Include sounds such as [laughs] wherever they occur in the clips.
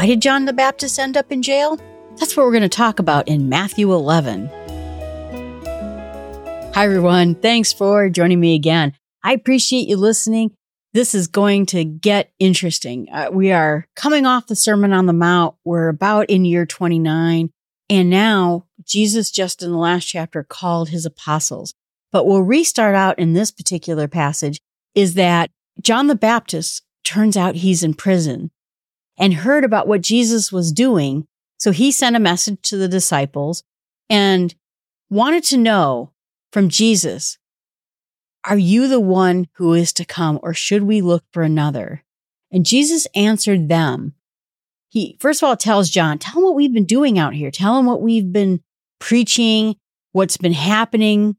Why did John the Baptist end up in jail? That's what we're going to talk about in Matthew 11. Hi, everyone. Thanks for joining me again. I appreciate you listening. This is going to get interesting. Uh, we are coming off the Sermon on the Mount. We're about in year 29. And now Jesus just in the last chapter called his apostles. But we'll restart out in this particular passage is that John the Baptist turns out he's in prison and heard about what Jesus was doing. So he sent a message to the disciples and wanted to know from Jesus, are you the one who is to come or should we look for another? And Jesus answered them. He, first of all, tells John, tell him what we've been doing out here. Tell him what we've been preaching, what's been happening,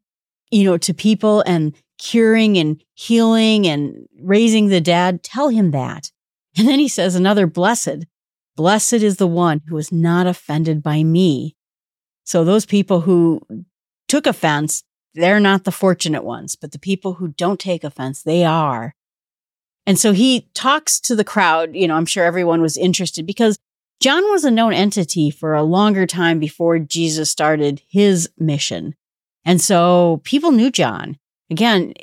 you know, to people and curing and healing and raising the dead. Tell him that. And then he says another blessed, blessed is the one who is not offended by me. So those people who took offense, they're not the fortunate ones, but the people who don't take offense, they are. And so he talks to the crowd. You know, I'm sure everyone was interested because John was a known entity for a longer time before Jesus started his mission. And so people knew John. Again,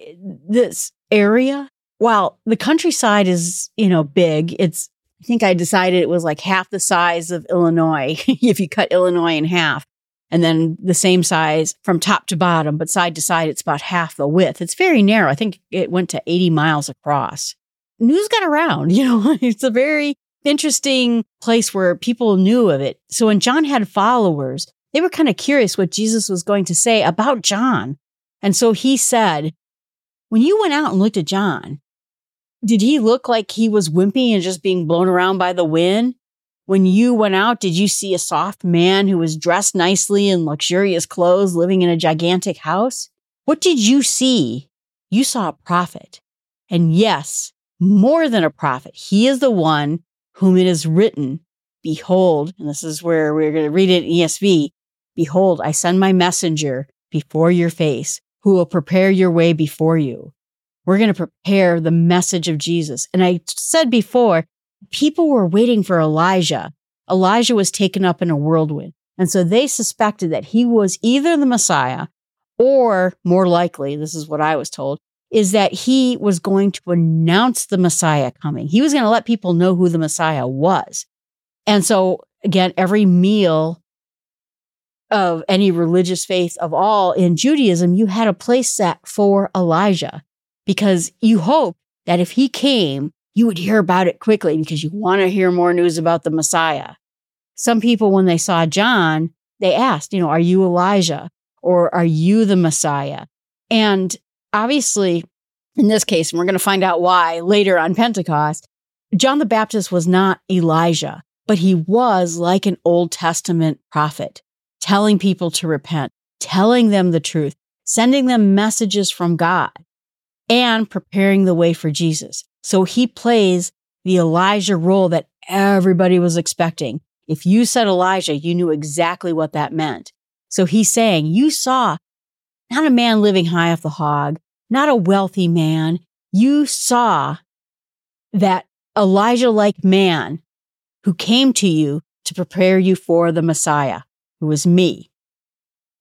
this area, while the countryside is, you know, big, it's, I think I decided it was like half the size of Illinois [laughs] if you cut Illinois in half and then the same size from top to bottom, but side to side, it's about half the width. It's very narrow. I think it went to 80 miles across. News got around, [laughs] you know, it's a very interesting place where people knew of it. So when John had followers, they were kind of curious what Jesus was going to say about John. And so he said, when you went out and looked at John, did he look like he was wimpy and just being blown around by the wind? When you went out, did you see a soft man who was dressed nicely in luxurious clothes living in a gigantic house? What did you see? You saw a prophet. And yes, more than a prophet. He is the one whom it is written, Behold, and this is where we're going to read it in ESV Behold, I send my messenger before your face who will prepare your way before you. We're going to prepare the message of Jesus. And I said before, people were waiting for Elijah. Elijah was taken up in a whirlwind. And so they suspected that he was either the Messiah or more likely, this is what I was told, is that he was going to announce the Messiah coming. He was going to let people know who the Messiah was. And so again, every meal of any religious faith of all in Judaism, you had a place set for Elijah because you hope that if he came, you would hear about it quickly because you want to hear more news about the Messiah. Some people, when they saw John, they asked, you know, are you Elijah or are you the Messiah? And obviously, in this case, and we're going to find out why later on Pentecost, John the Baptist was not Elijah, but he was like an Old Testament prophet, telling people to repent, telling them the truth, sending them messages from God, and preparing the way for Jesus. So he plays the Elijah role that everybody was expecting. If you said Elijah, you knew exactly what that meant. So he's saying, you saw not a man living high off the hog, not a wealthy man. You saw that Elijah like man who came to you to prepare you for the Messiah, who was me.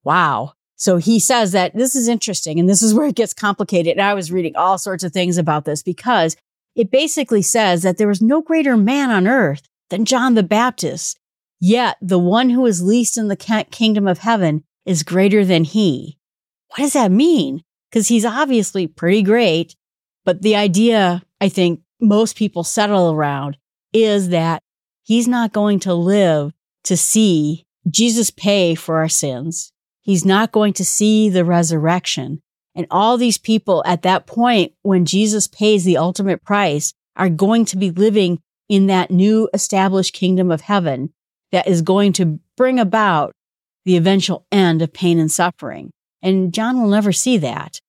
Wow. So he says that this is interesting and this is [laughs] where it gets complicated. And I was reading all sorts of things about this because it basically says that there was no greater man on earth than John the Baptist. Yet the one who is least in the kingdom of heaven is greater than he. What does that mean? Because he's obviously pretty great. But the idea I think most people settle around is that he's not going to live to see Jesus pay for our sins. He's not going to see the resurrection. And all these people at that point, when Jesus pays the ultimate price, are going to be living in that new established kingdom of heaven that is going to bring about the eventual end of pain and suffering. And John will never see that.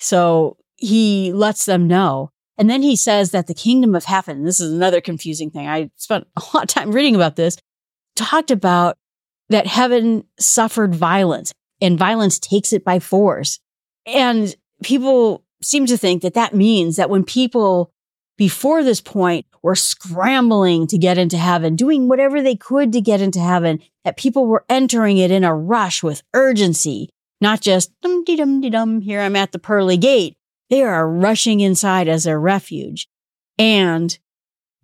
So he lets them know. And then he says that the kingdom of heaven, this is another confusing thing. I spent a lot of time reading about this, talked about that heaven suffered violence and violence takes it by force. And people seem to think that that means that when people before this point were scrambling to get into heaven, doing whatever they could to get into heaven, that people were entering it in a rush with urgency, not just dum de dum de dum, here I'm at the pearly gate. They are rushing inside as a refuge. And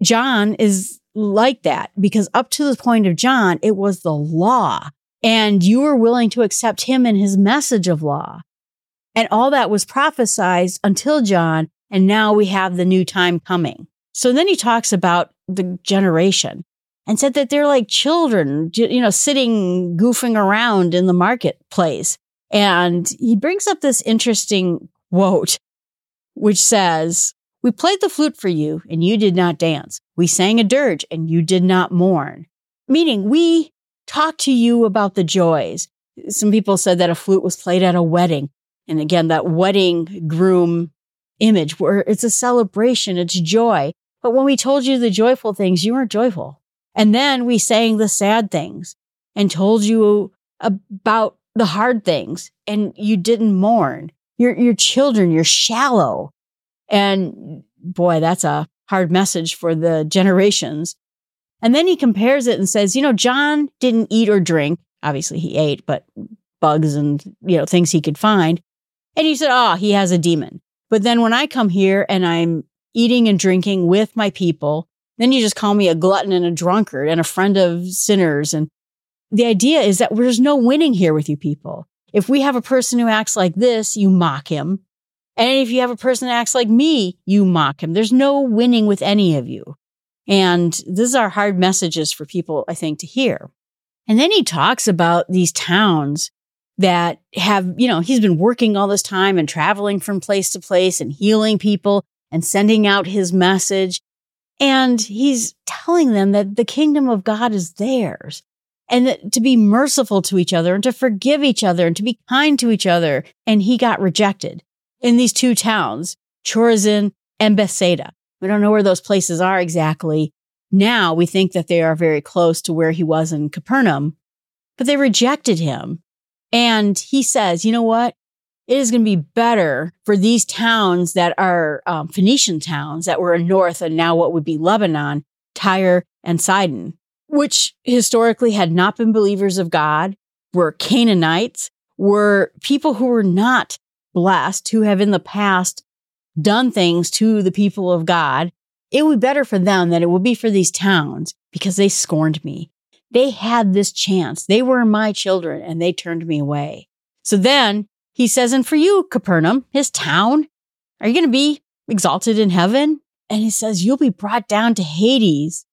John is like that because up to the point of John, it was the law and you were willing to accept him and his message of law. And all that was prophesied until John. And now we have the new time coming. So then he talks about the generation and said that they're like children, you know, sitting goofing around in the marketplace. And he brings up this interesting quote, which says, we played the flute for you and you did not dance. We sang a dirge and you did not mourn. Meaning we talked to you about the joys. Some people said that a flute was played at a wedding. And again, that wedding groom image where it's a celebration, it's joy. But when we told you the joyful things, you weren't joyful. And then we sang the sad things and told you about the hard things and you didn't mourn. Your, your children, you're shallow. And boy, that's a hard message for the generations. And then he compares it and says, you know, John didn't eat or drink. Obviously he ate, but bugs and, you know, things he could find. And he said, oh, he has a demon. But then when I come here and I'm eating and drinking with my people, then you just call me a glutton and a drunkard and a friend of sinners. And the idea is that there's no winning here with you people. If we have a person who acts like this, you mock him. And if you have a person that acts like me, you mock him. There's no winning with any of you. And these are hard messages for people, I think, to hear. And then he talks about these towns that have, you know, he's been working all this time and traveling from place to place and healing people and sending out his message. And he's telling them that the kingdom of God is theirs and to be merciful to each other and to forgive each other and to be kind to each other. And he got rejected in these two towns, Chorazin and Bethsaida. We don't know where those places are exactly. Now we think that they are very close to where he was in Capernaum, but they rejected him. And he says, you know what? It is going to be better for these towns that are um, Phoenician towns that were in north and now what would be Lebanon, Tyre and Sidon, which historically had not been believers of God, were Canaanites, were people who were not blessed, who have in the past done things to the people of God. It would be better for them than it would be for these towns because they scorned me. They had this chance. They were my children and they turned me away. So then he says, and for you, Capernaum, his town, are you going to be exalted in heaven? And he says, you'll be brought down to Hades.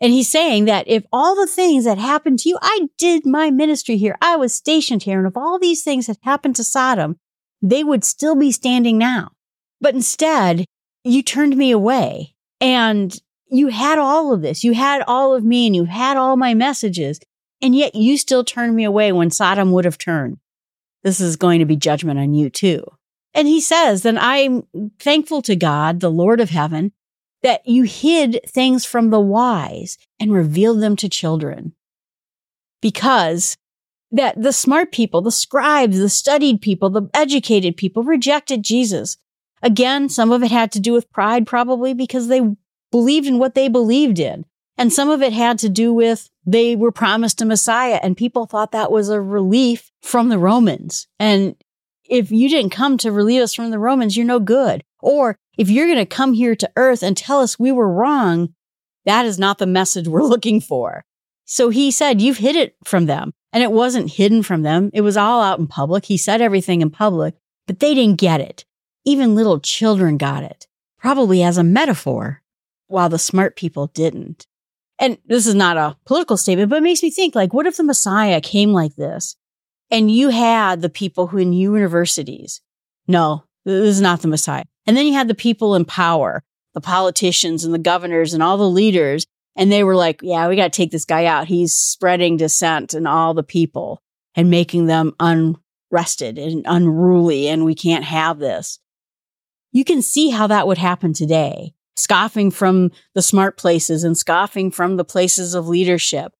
And he's saying that if all the things that happened to you, I did my ministry here. I was stationed here. And if all these things had happened to Sodom, they would still be standing now. But instead, you turned me away and you had all of this. You had all of me and you had all my messages. And yet you still turned me away when Sodom would have turned. This is going to be judgment on you too. And he says, then I'm thankful to God, the Lord of heaven, that you hid things from the wise and revealed them to children. Because that the smart people, the scribes, the studied people, the educated people rejected Jesus. Again, some of it had to do with pride, probably because they believed in what they believed in. And some of it had to do with they were promised a Messiah and people thought that was a relief from the Romans. And if you didn't come to relieve us from the Romans, you're no good. Or if you're going to come here to earth and tell us we were wrong, that is not the message we're [laughs] looking for. So he said, you've hid it from them. And it wasn't hidden from them. It was all out in public. He said everything in public, but they didn't get it. Even little children got it, probably as a metaphor, while the smart people didn't. And this is not a political statement, but it makes me think like, what if the Messiah came like this and you had the people who in universities? No, this is not the Messiah. And then you had the people in power, the politicians and the governors and all the leaders. And they were like, yeah, we got to take this guy out. He's spreading dissent in all the people and making them unrested and unruly. And we can't have this. You can see how that would happen today, scoffing from the smart places and scoffing from the places of leadership.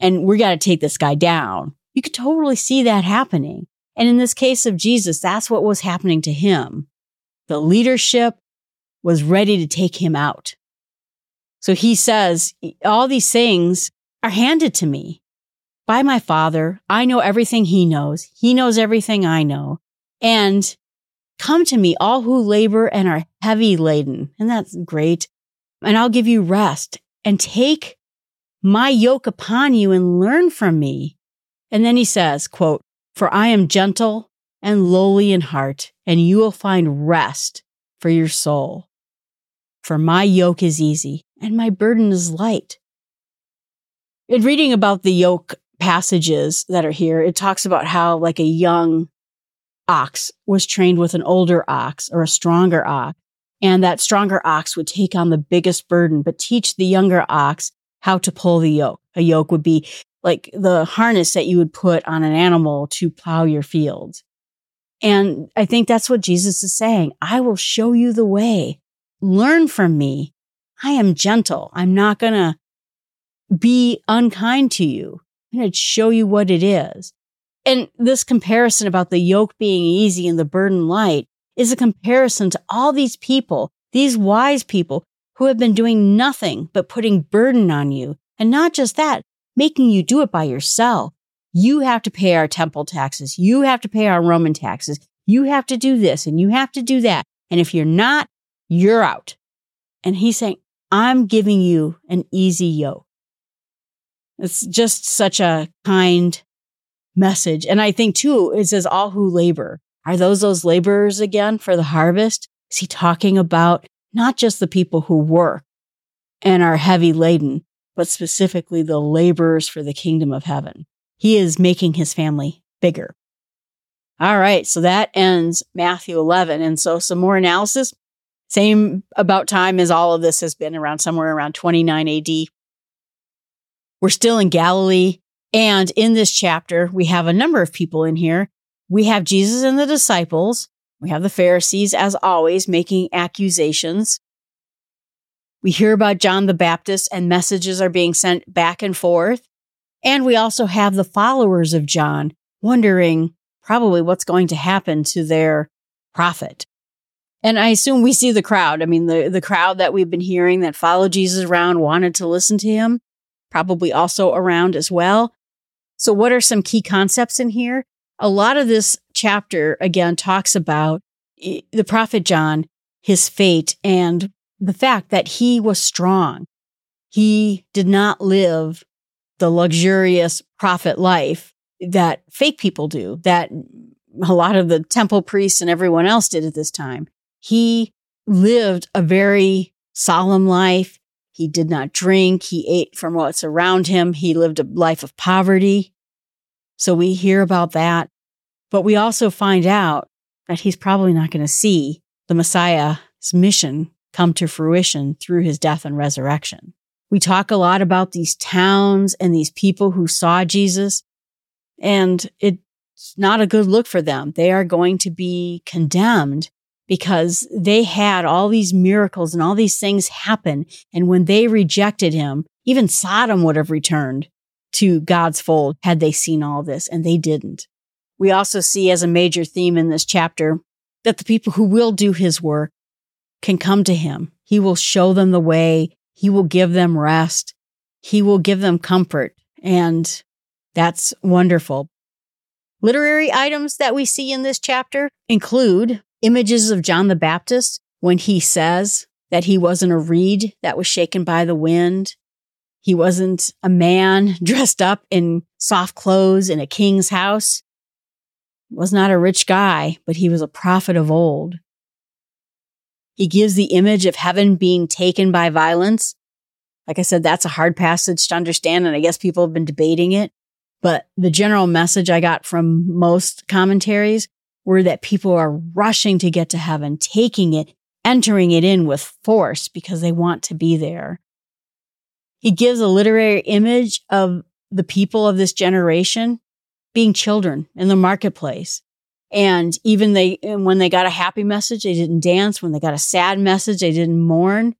And we got to take this guy down. You could totally see that happening. And in this case of Jesus, that's what was happening to him. The leadership was ready to take him out. So he says, all these things are handed to me by my father. I know everything he knows. He knows everything I know. And come to me, all who labor and are heavy laden. And that's great. And I'll give you rest and take my yoke upon you and learn from me. And then he says, quote, for I am gentle and lowly in heart, and you will find rest for your soul. For my yoke is easy and my burden is light. In reading about the yoke passages that are here, it talks about how like a young ox was trained with an older ox or a stronger ox. And that stronger ox would take on the biggest burden, but teach the younger ox how to pull the yoke. A yoke would be like the harness that you would put on an animal to plow your field. And I think that's what Jesus is saying. I will show you the way. Learn from me. I am gentle. I'm not going to be unkind to you. I'm going to show you what it is. And this comparison about the yoke being easy and the burden light is a comparison to all these people, these wise people who have been doing nothing but putting burden on you. And not just that, making you do it by yourself. You have to pay our temple taxes. You have to pay our Roman taxes. You have to do this and you have to do that. And if you're not, you're out. And he's saying, I'm giving you an easy yoke. It's just such a kind message. And I think too, it says all who labor. Are those those laborers again for the harvest? Is he talking about not just the people who work and are heavy laden, but specifically the laborers for the kingdom of heaven? He is making his family bigger. All right. So that ends Matthew 11. And so some more analysis. Same about time as all of this has been around somewhere around 29 AD. We're still in Galilee. And in this chapter, we have a number of people in here. We have Jesus and the disciples. We have the Pharisees, as always, making accusations. We hear about John the Baptist, and messages are being sent back and forth. And we also have the followers of John wondering probably what's going to happen to their prophet. And I assume we see the crowd. I mean, the, the crowd that we've been hearing that followed Jesus around wanted to listen to him, probably also around as well. So, what are some key concepts in here? A lot of this chapter, again, talks about the prophet John, his fate, and the fact that he was strong. He did not live the luxurious prophet life that fake people do, that a lot of the temple priests and everyone else did at this time. He lived a very solemn life. He did not drink. He ate from what's around him. He lived a life of poverty. So we hear about that. But we also find out that he's probably not going to see the Messiah's mission come to fruition through his death and resurrection. We talk a lot about these towns and these people who saw Jesus, and it's not a good look for them. They are going to be condemned because they had all these miracles and all these things happen. And when they rejected him, even Sodom would have returned to God's fold had they seen all this, and they didn't. We also see as a major theme in this chapter that the people who will do his work can come to him. He will show them the way. He will give them rest. He will give them comfort. And that's wonderful. Literary items that we see in this chapter include images of John the Baptist when he says that he wasn't a reed that was shaken by the wind. He wasn't a man [laughs] dressed up in soft clothes in a king's house. He was not a rich guy, but he was a prophet of old. He gives the image of heaven being taken by violence. Like I said, that's a hard passage to understand, and I guess people have been debating it. But the general message I got from most commentaries were that people are rushing to get to heaven, taking it, entering it in with force because they want to be there. He gives a literary image of the people of this generation being children in the marketplace. And even they, when they got a happy message, they didn't dance. When they got a sad message, they didn't mourn.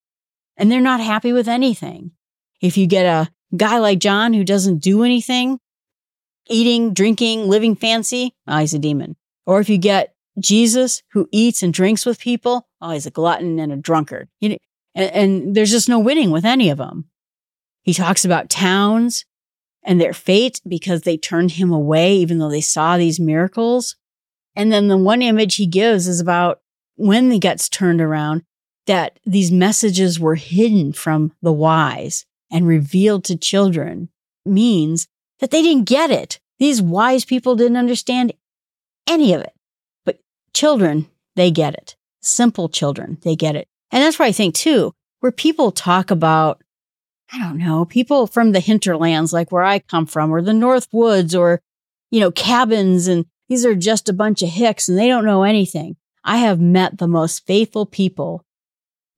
And they're not happy with anything. If you get a guy like John who doesn't do anything, eating, drinking, living fancy, oh, he's a demon. Or if you get Jesus who eats and drinks with people, oh, he's a glutton and a drunkard. You know, And, and there's just no winning with any of them. He talks about towns and their fate because they turned him away, even though they saw these miracles. And then the one image he gives is about when he gets turned around, that these messages were hidden from the wise and revealed to children means that they didn't get it. These wise people didn't understand any of it. But children, they get it. Simple children, they get it. And that's why I think too, where people talk about, I don't know, people from the hinterlands, like where I come from, or the North Woods, or, you know, cabins, and these are just a bunch of hicks and they don't know anything. I have met the most faithful people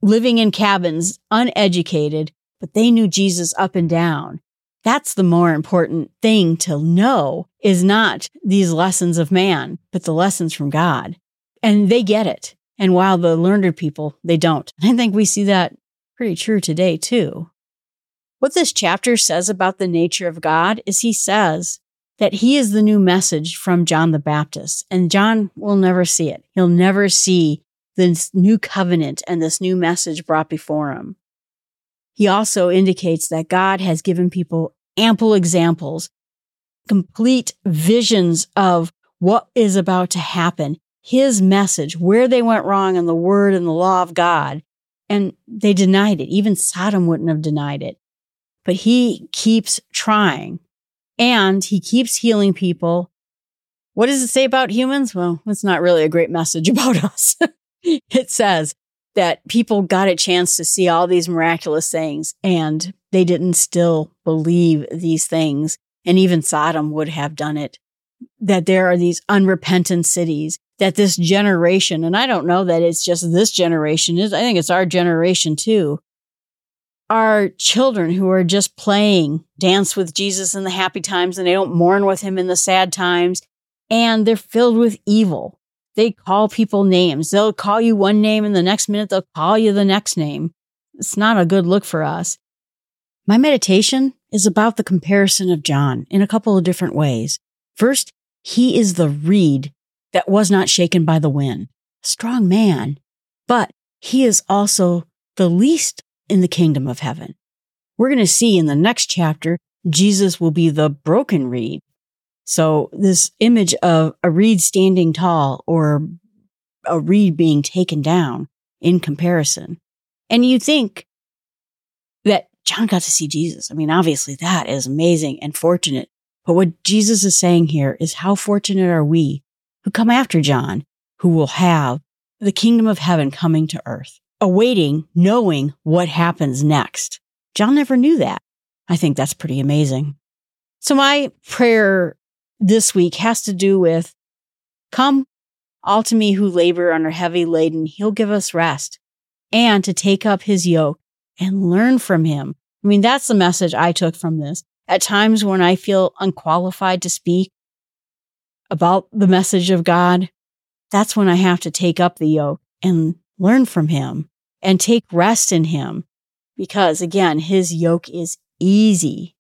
living in cabins, uneducated, but they knew Jesus up and down. That's the more important thing to know is not these lessons of man, but the lessons from God. And they get it. And while the learned people, they don't. [laughs] I think we see that pretty true today too. What this chapter says about the nature of God is he says that he is the new message from John the Baptist. And John will never see it. He'll never see this new covenant and this new message brought before him. He also indicates that God has given people ample examples, complete visions of what is about to happen, his message, where they went wrong in the word and the law of God. And they denied it. Even Sodom wouldn't have denied it. But he keeps trying and he keeps healing people. What does it say about humans? Well, it's not really a great message [laughs] about us. it says that people got a chance to see all these miraculous things and they didn't still believe these things. And even Sodom would have done it. That there are these unrepentant cities that this generation, and I don't know that it's just this generation I think it's our generation too, are children who are just playing dance with Jesus in the happy times and they don't mourn with him in the sad times. And they're filled with evil. They call people names. They'll call you one name and the next minute they'll call you the next name. It's not a good look for us. My meditation is about the comparison of John in a couple of different ways. First, he is the reed that was not shaken by the wind, strong man, but he is also the least in the kingdom of heaven. We're going to see in the next chapter, Jesus will be the broken reed. So this image of a reed standing tall or a reed being taken down in comparison. And you think that John got to see Jesus. I mean, obviously that is amazing and fortunate. But what Jesus is saying here is how fortunate are we who come after John, who will have the kingdom of heaven coming to earth, awaiting, knowing what happens next. John never knew that. I think that's pretty amazing. So my prayer this week has to do with come all to me who labor under heavy laden. He'll give us rest and to take up his yoke and learn from him. I mean, that's the message I took from this. At times when I feel unqualified to speak about the message of God, that's when I have to take up the yoke and learn from him and take rest in him. Because again, his yoke is easy.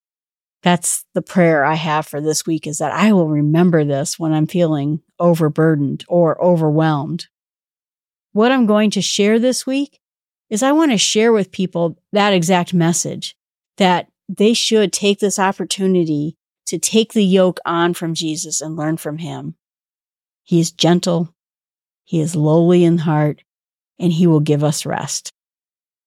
That's the prayer I have for this week is that I will remember this when I'm feeling overburdened or overwhelmed. What I'm going to share this week is I want to share with people that exact message that they should take this opportunity to take the yoke on from Jesus and learn from him. He is gentle. He is lowly in heart and he will give us rest.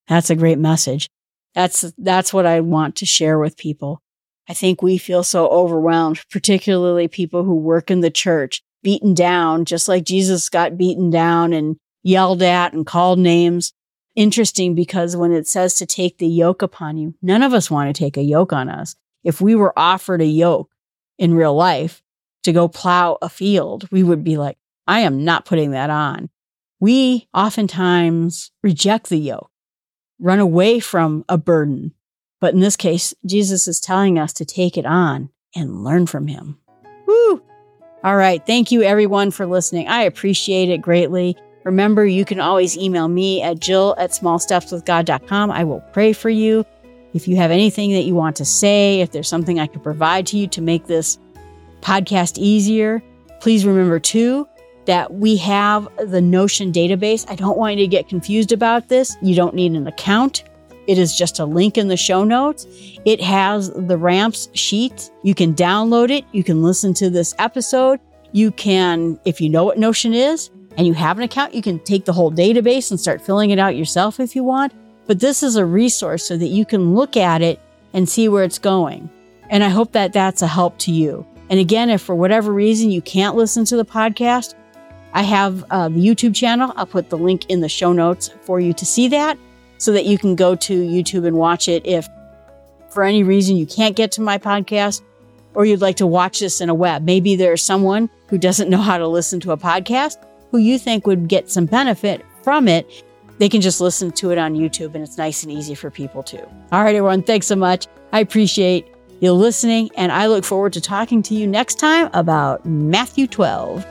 That's a great message. That's, that's what I want to share with people. I think we feel so overwhelmed, particularly people who work in the church, beaten down, just like Jesus got beaten down and yelled at and called names interesting because when it says to take the yoke upon you, none of us want to take a yoke on us. If we were offered a yoke in real life to go plow a field, we would be like, I am not putting that on. We oftentimes reject the yoke, run away from a burden. But in this case, Jesus is telling us to take it on and learn from him. Woo! All right. Thank you, everyone, for listening. I appreciate it greatly. Remember, you can always email me at jill at smallstepswithgod.com. I will pray for you. If you have anything that you want to say, if there's something I could provide to you to make this podcast easier, please remember too that we have the Notion database. I don't want you to get confused about this. You don't need an account. It is just a link in the show notes. It has the ramps sheet. You can download it. You can listen to this episode. You can, if you know what Notion is and you have an account, you can take the whole database and start filling it out yourself if you want. But this is a resource so that you can look at it and see where it's going. And I hope that that's a help to you. And again, if for whatever reason you can't listen to the podcast, I have uh, the YouTube channel. I'll put the link in the show notes for you to see that so that you can go to YouTube and watch it if for any reason you can't get to my podcast or you'd like to watch this in a web. Maybe there's someone who doesn't know how to listen to a podcast who you think would get some benefit from it. They can just listen to it on YouTube and it's nice and easy for people too. All right, everyone. Thanks so much. I appreciate you listening and I look forward to talking to you next time about Matthew 12.